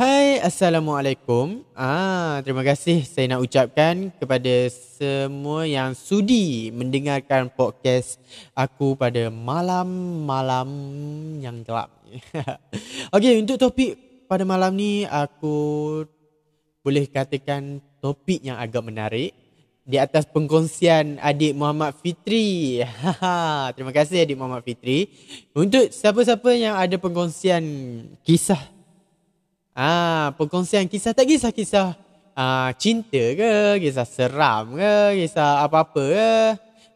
Hai, Assalamualaikum. Ah, terima kasih saya nak ucapkan kepada semua yang sudi mendengarkan podcast aku pada malam-malam yang gelap. Okey, untuk topik pada malam ni aku boleh katakan topik yang agak menarik di atas pengkongsian adik Muhammad Fitri. terima kasih adik Muhammad Fitri. Untuk siapa-siapa yang ada pengkongsian kisah Ah, perkongsian kisah tak kisah kisah ah, cinta ke, kisah seram ke, kisah apa-apa ke.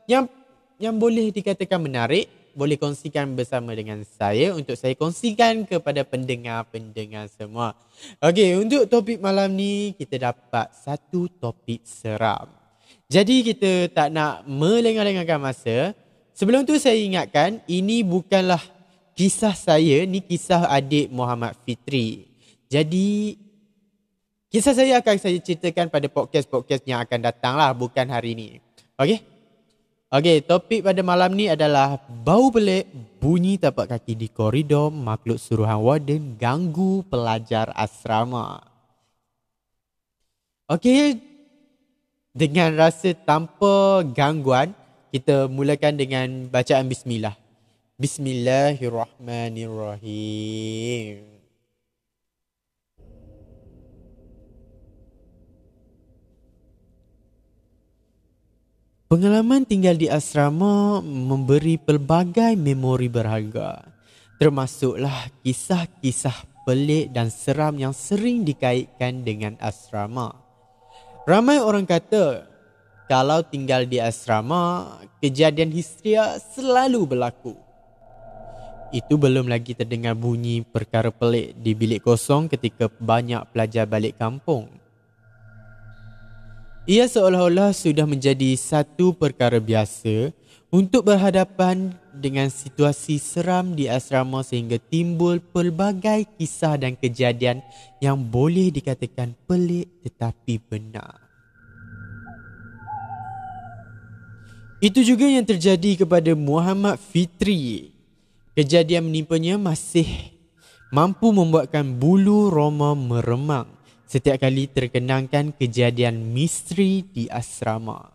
Yang yang boleh dikatakan menarik, boleh kongsikan bersama dengan saya untuk saya kongsikan kepada pendengar-pendengar semua. Okey, untuk topik malam ni kita dapat satu topik seram. Jadi kita tak nak melengah-lengahkan masa. Sebelum tu saya ingatkan ini bukanlah kisah saya, ni kisah adik Muhammad Fitri. Jadi kisah saya akan saya ceritakan pada podcast-podcast yang akan datang lah bukan hari ini. Okey? Okey, topik pada malam ni adalah bau pelik bunyi tapak kaki di koridor makhluk suruhan warden ganggu pelajar asrama. Okey, dengan rasa tanpa gangguan, kita mulakan dengan bacaan bismillah. Bismillahirrahmanirrahim. Pengalaman tinggal di asrama memberi pelbagai memori berharga. Termasuklah kisah-kisah pelik dan seram yang sering dikaitkan dengan asrama. Ramai orang kata, kalau tinggal di asrama, kejadian histeria selalu berlaku. Itu belum lagi terdengar bunyi perkara pelik di bilik kosong ketika banyak pelajar balik kampung. Ia seolah-olah sudah menjadi satu perkara biasa untuk berhadapan dengan situasi seram di asrama sehingga timbul pelbagai kisah dan kejadian yang boleh dikatakan pelik tetapi benar. Itu juga yang terjadi kepada Muhammad Fitri. Kejadian menimpanya masih mampu membuatkan bulu roma meremang setiap kali terkenangkan kejadian misteri di asrama.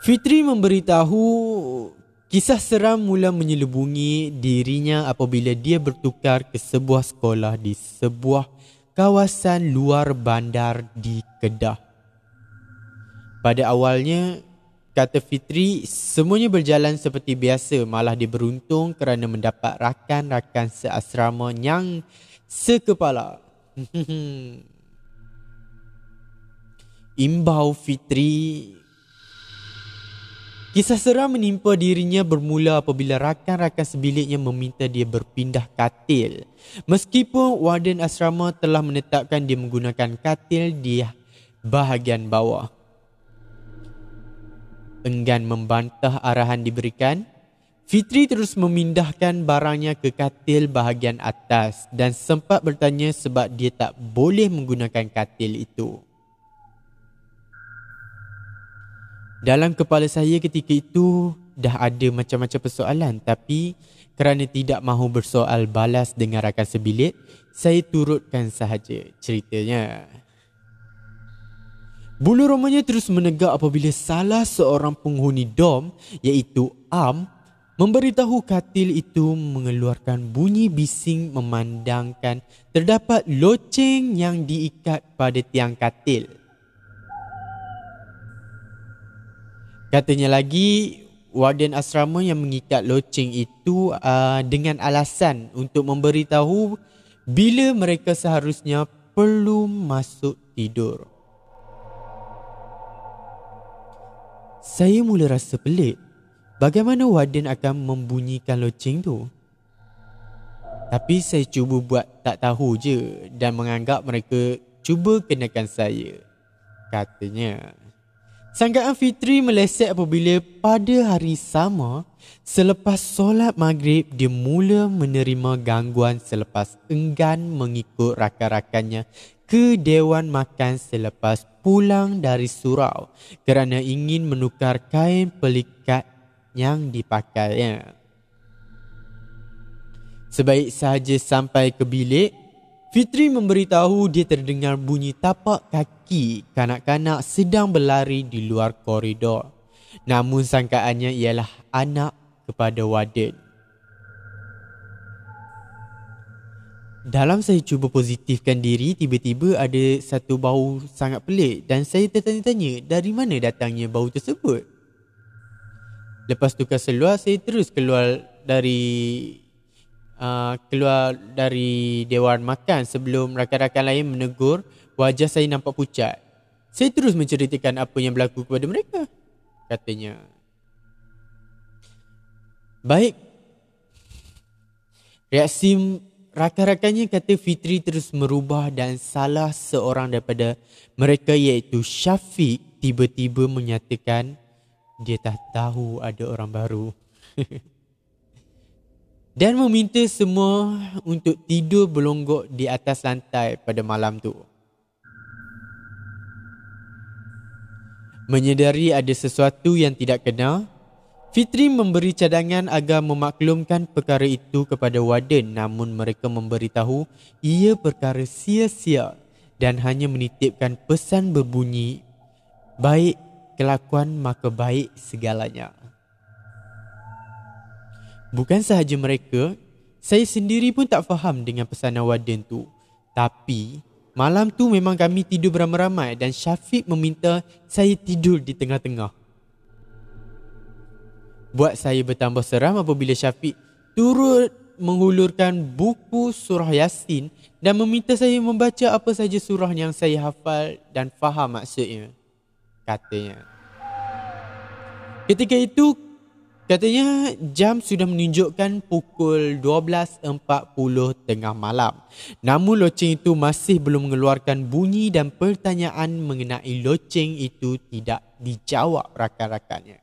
Fitri memberitahu kisah seram mula menyelubungi dirinya apabila dia bertukar ke sebuah sekolah di sebuah kawasan luar bandar di Kedah. Pada awalnya, kata Fitri, semuanya berjalan seperti biasa malah dia beruntung kerana mendapat rakan-rakan seasrama yang sekepala. Imbau Fitri Kisah seram menimpa dirinya bermula apabila rakan-rakan sebiliknya meminta dia berpindah katil. Meskipun warden asrama telah menetapkan dia menggunakan katil di bahagian bawah. Enggan membantah arahan diberikan, Fitri terus memindahkan barangnya ke katil bahagian atas dan sempat bertanya sebab dia tak boleh menggunakan katil itu. Dalam kepala saya ketika itu dah ada macam-macam persoalan tapi kerana tidak mahu bersoal balas dengan rakan sebilik, saya turutkan sahaja ceritanya. Bulu romanya terus menegak apabila salah seorang penghuni dom iaitu Am Memberitahu katil itu mengeluarkan bunyi bising memandangkan terdapat loceng yang diikat pada tiang katil. Katanya lagi, warden asrama yang mengikat loceng itu uh, dengan alasan untuk memberitahu bila mereka seharusnya perlu masuk tidur. Saya mula rasa pelik bagaimana warden akan membunyikan loceng tu? Tapi saya cuba buat tak tahu je dan menganggap mereka cuba kenakan saya. Katanya. Sangkaan Fitri meleset apabila pada hari sama selepas solat maghrib dia mula menerima gangguan selepas enggan mengikut rakan-rakannya ke Dewan Makan selepas pulang dari surau kerana ingin menukar kain pelikat yang dipakainya. Sebaik sahaja sampai ke bilik, Fitri memberitahu dia terdengar bunyi tapak kaki kanak-kanak sedang berlari di luar koridor. Namun sangkaannya ialah anak kepada Warden. Dalam saya cuba positifkan diri, tiba-tiba ada satu bau sangat pelik dan saya tertanya-tanya dari mana datangnya bau tersebut. Lepas tukar seluar, saya terus keluar dari uh, keluar dari dewan makan sebelum rakan-rakan lain menegur wajah saya nampak pucat. Saya terus menceritakan apa yang berlaku kepada mereka. Katanya. Baik. Reaksi rakan-rakannya kata Fitri terus merubah dan salah seorang daripada mereka iaitu Syafiq tiba-tiba menyatakan dia tak tahu ada orang baru. dan meminta semua untuk tidur berlonggok di atas lantai pada malam tu. Menyedari ada sesuatu yang tidak kena, Fitri memberi cadangan agar memaklumkan perkara itu kepada warden namun mereka memberitahu ia perkara sia-sia dan hanya menitipkan pesan berbunyi baik kelakuan maka baik segalanya. Bukan sahaja mereka, saya sendiri pun tak faham dengan pesanan warden tu. Tapi malam tu memang kami tidur beramai-ramai dan Syafiq meminta saya tidur di tengah-tengah buat saya bertambah seram apabila Syafiq turut menghulurkan buku surah Yasin dan meminta saya membaca apa saja surah yang saya hafal dan faham maksudnya. Katanya. Ketika itu, katanya jam sudah menunjukkan pukul 12.40 tengah malam. Namun loceng itu masih belum mengeluarkan bunyi dan pertanyaan mengenai loceng itu tidak dijawab rakan-rakannya.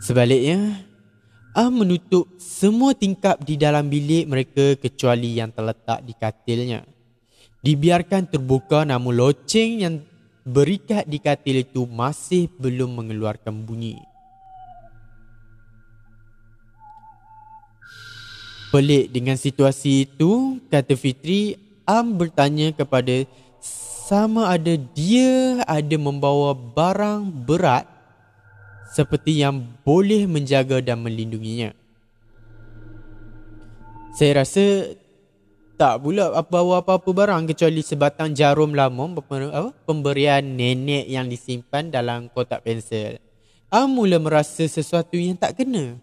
Sebaliknya, Ah menutup semua tingkap di dalam bilik mereka kecuali yang terletak di katilnya. Dibiarkan terbuka namun loceng yang berikat di katil itu masih belum mengeluarkan bunyi. Pelik dengan situasi itu, kata Fitri, Am bertanya kepada sama ada dia ada membawa barang berat seperti yang boleh menjaga dan melindunginya. Saya rasa tak pula bawa apa-apa barang kecuali sebatang jarum lama pemberian nenek yang disimpan dalam kotak pensel. Am mula merasa sesuatu yang tak kena.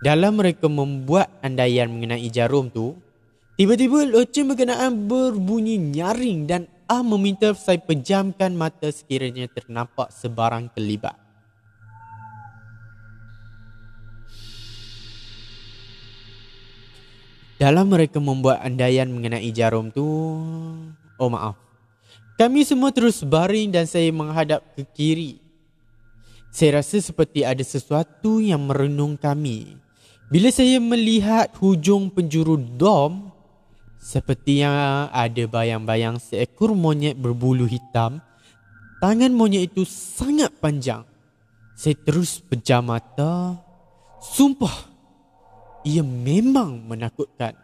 Dalam mereka membuat andaian mengenai jarum tu, tiba-tiba loceng berkenaan berbunyi nyaring dan Am meminta saya pejamkan mata sekiranya ternampak sebarang terlibat. Dalam mereka membuat andaian mengenai jarum tu, oh maaf. Kami semua terus baring dan saya menghadap ke kiri. Saya rasa seperti ada sesuatu yang merenung kami. Bila saya melihat hujung penjuru dom, seperti yang ada bayang-bayang seekor monyet berbulu hitam, tangan monyet itu sangat panjang. Saya terus pejam mata. Sumpah, ia memang menakutkan.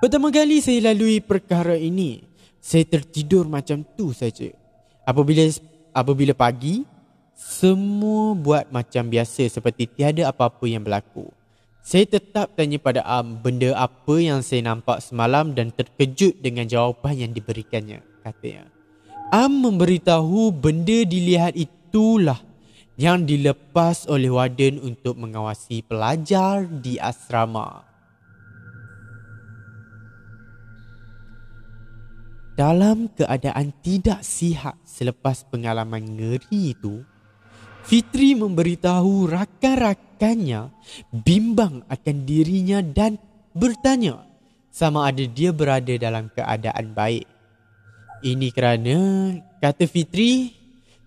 Pertama kali saya lalui perkara ini, saya tertidur macam tu saja. Apabila apabila pagi, semua buat macam biasa seperti tiada apa-apa yang berlaku. Saya tetap tanya pada Am benda apa yang saya nampak semalam dan terkejut dengan jawapan yang diberikannya, katanya. Am memberitahu benda dilihat itulah yang dilepas oleh warden untuk mengawasi pelajar di asrama. Dalam keadaan tidak sihat selepas pengalaman ngeri itu, Fitri memberitahu rakan-rakannya bimbang akan dirinya dan bertanya sama ada dia berada dalam keadaan baik. Ini kerana, kata Fitri,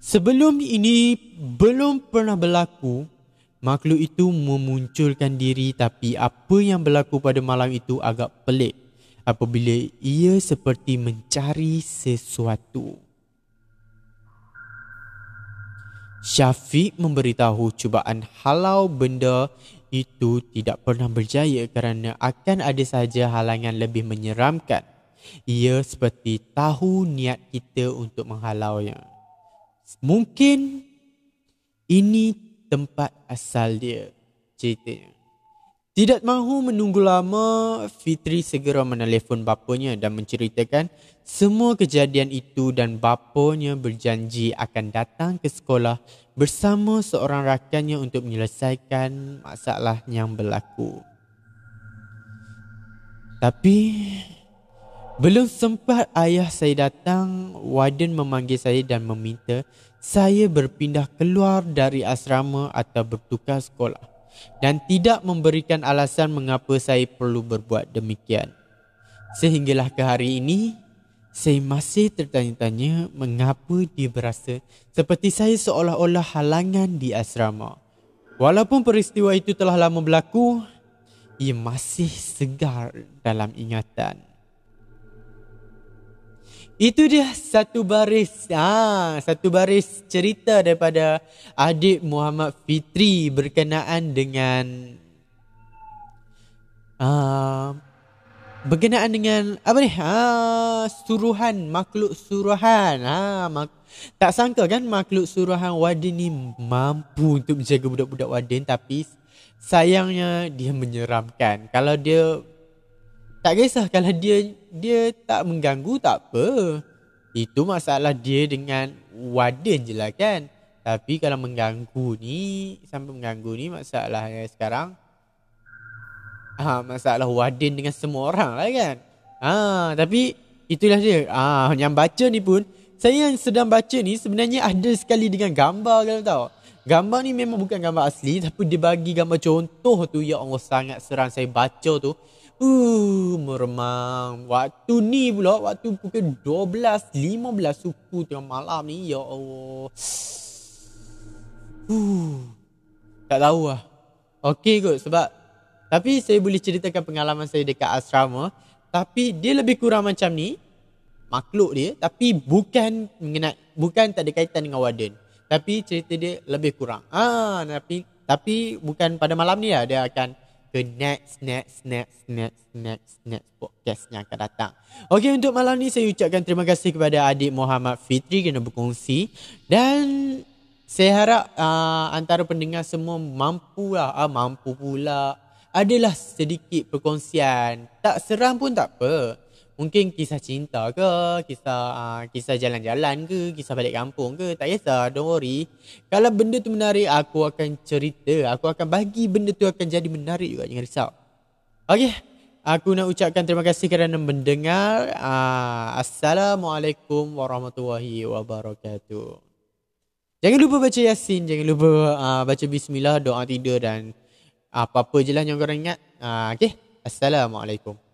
Sebelum ini belum pernah berlaku, makhluk itu memunculkan diri tapi apa yang berlaku pada malam itu agak pelik apabila ia seperti mencari sesuatu. Syafiq memberitahu cubaan halau benda itu tidak pernah berjaya kerana akan ada saja halangan lebih menyeramkan. Ia seperti tahu niat kita untuk menghalaunya. Mungkin ini tempat asal dia ceritanya. Tidak mahu menunggu lama, Fitri segera menelefon bapanya dan menceritakan semua kejadian itu dan bapanya berjanji akan datang ke sekolah bersama seorang rakannya untuk menyelesaikan masalah yang berlaku. Tapi belum sempat ayah saya datang, Warden memanggil saya dan meminta saya berpindah keluar dari asrama atau bertukar sekolah dan tidak memberikan alasan mengapa saya perlu berbuat demikian. Sehinggalah ke hari ini, saya masih tertanya-tanya mengapa dia berasa seperti saya seolah-olah halangan di asrama. Walaupun peristiwa itu telah lama berlaku, ia masih segar dalam ingatan. Itu dia satu baris ha, satu baris cerita daripada adik Muhammad Fitri berkenaan dengan uh, berkenaan dengan apa ni? Ha, suruhan makhluk suruhan. Ha, mak, tak sangka kan makhluk suruhan Wadin ni mampu untuk menjaga budak-budak Wadin tapi sayangnya dia menyeramkan. Kalau dia tak kisah kalau dia dia tak mengganggu tak apa. Itu masalah dia dengan warden je lah kan. Tapi kalau mengganggu ni sampai mengganggu ni masalah yang sekarang ha, masalah warden dengan semua orang lah kan. Ha, tapi itulah dia. Ha, yang baca ni pun saya yang sedang baca ni sebenarnya ada sekali dengan gambar kalau tahu. Gambar ni memang bukan gambar asli tapi dia bagi gambar contoh tu ya Allah sangat seram saya baca tu. Uh, meremang. Waktu ni pula, waktu pukul 12, 15 suku tengah malam ni. Ya Allah. Uh, tak tahu lah. Okey kot sebab. Tapi saya boleh ceritakan pengalaman saya dekat asrama. Tapi dia lebih kurang macam ni. Makhluk dia. Tapi bukan mengenai, bukan tak ada kaitan dengan warden. Tapi cerita dia lebih kurang. Ah, tapi tapi bukan pada malam ni lah dia akan ke next, next, next, next, next, next podcast yang akan datang. Okey, untuk malam ni saya ucapkan terima kasih kepada adik Muhammad Fitri kerana berkongsi. Dan saya harap uh, antara pendengar semua mampu lah, uh, mampu pula. Adalah sedikit perkongsian. Tak seram pun tak apa. Mungkin kisah cinta ke, kisah uh, kisah jalan-jalan ke, kisah balik kampung ke, tak kisah, don't worry. Kalau benda tu menarik, aku akan cerita, aku akan bagi benda tu akan jadi menarik juga, jangan risau. Okay, aku nak ucapkan terima kasih kerana mendengar. Uh, Assalamualaikum warahmatullahi wabarakatuh. Jangan lupa baca Yasin, jangan lupa uh, baca Bismillah, doa tidur dan apa-apa je lah yang korang ingat. Uh, okay, Assalamualaikum.